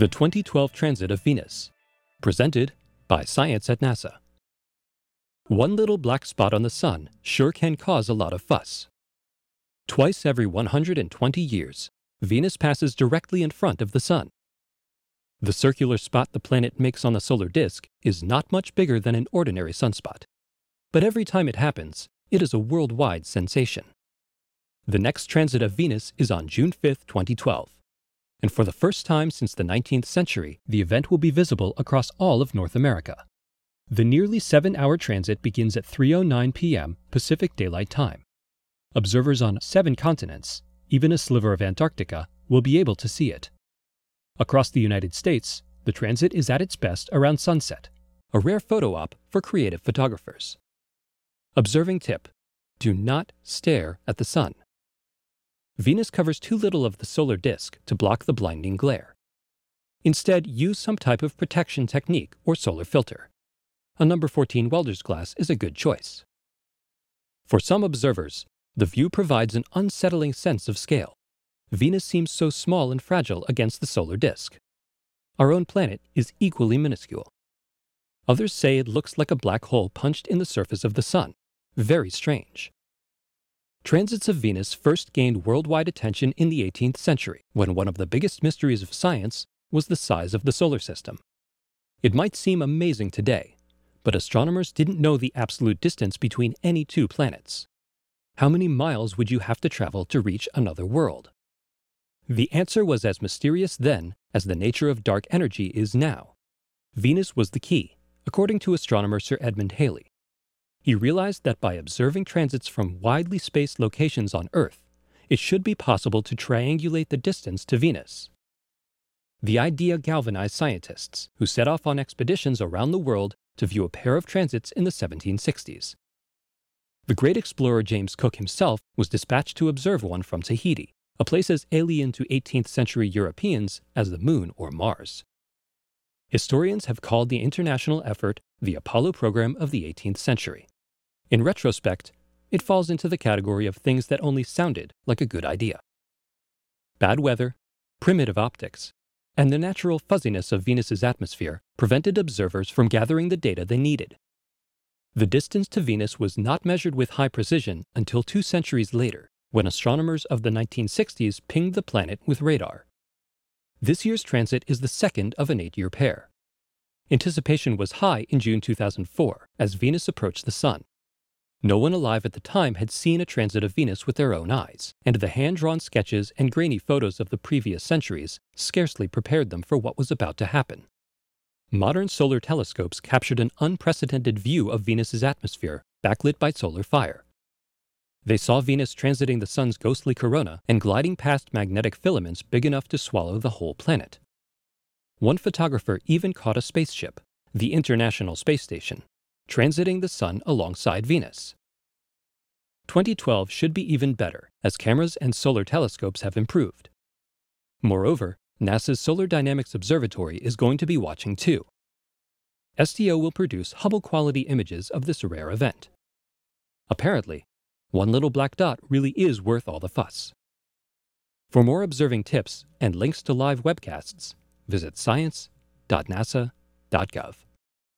The 2012 Transit of Venus, presented by Science at NASA. One little black spot on the Sun sure can cause a lot of fuss. Twice every 120 years, Venus passes directly in front of the Sun. The circular spot the planet makes on the solar disk is not much bigger than an ordinary sunspot. But every time it happens, it is a worldwide sensation. The next transit of Venus is on June 5, 2012 and for the first time since the 19th century, the event will be visible across all of North America. The nearly seven hour transit begins at 3.09 p.m. Pacific Daylight Time. Observers on seven continents, even a sliver of Antarctica, will be able to see it. Across the United States, the transit is at its best around sunset, a rare photo op for creative photographers. Observing tip Do not stare at the sun. Venus covers too little of the solar disk to block the blinding glare. Instead, use some type of protection technique or solar filter. A number 14 welder's glass is a good choice. For some observers, the view provides an unsettling sense of scale. Venus seems so small and fragile against the solar disk. Our own planet is equally minuscule. Others say it looks like a black hole punched in the surface of the Sun. Very strange. Transits of Venus first gained worldwide attention in the 18th century, when one of the biggest mysteries of science was the size of the solar system. It might seem amazing today, but astronomers didn't know the absolute distance between any two planets. How many miles would you have to travel to reach another world? The answer was as mysterious then as the nature of dark energy is now. Venus was the key, according to astronomer Sir Edmund Halley. He realized that by observing transits from widely spaced locations on Earth, it should be possible to triangulate the distance to Venus. The idea galvanized scientists, who set off on expeditions around the world to view a pair of transits in the 1760s. The great explorer James Cook himself was dispatched to observe one from Tahiti, a place as alien to 18th century Europeans as the Moon or Mars. Historians have called the international effort the Apollo program of the 18th century. In retrospect, it falls into the category of things that only sounded like a good idea. Bad weather, primitive optics, and the natural fuzziness of Venus's atmosphere prevented observers from gathering the data they needed. The distance to Venus was not measured with high precision until two centuries later, when astronomers of the 1960s pinged the planet with radar. This year's transit is the second of an eight year pair. Anticipation was high in June 2004 as Venus approached the Sun. No one alive at the time had seen a transit of Venus with their own eyes, and the hand drawn sketches and grainy photos of the previous centuries scarcely prepared them for what was about to happen. Modern solar telescopes captured an unprecedented view of Venus's atmosphere, backlit by solar fire. They saw Venus transiting the Sun's ghostly corona and gliding past magnetic filaments big enough to swallow the whole planet. One photographer even caught a spaceship, the International Space Station, transiting the Sun alongside Venus. 2012 should be even better, as cameras and solar telescopes have improved. Moreover, NASA's Solar Dynamics Observatory is going to be watching too. SDO will produce Hubble quality images of this rare event. Apparently, one little black dot really is worth all the fuss. For more observing tips and links to live webcasts, visit science.nasa.gov.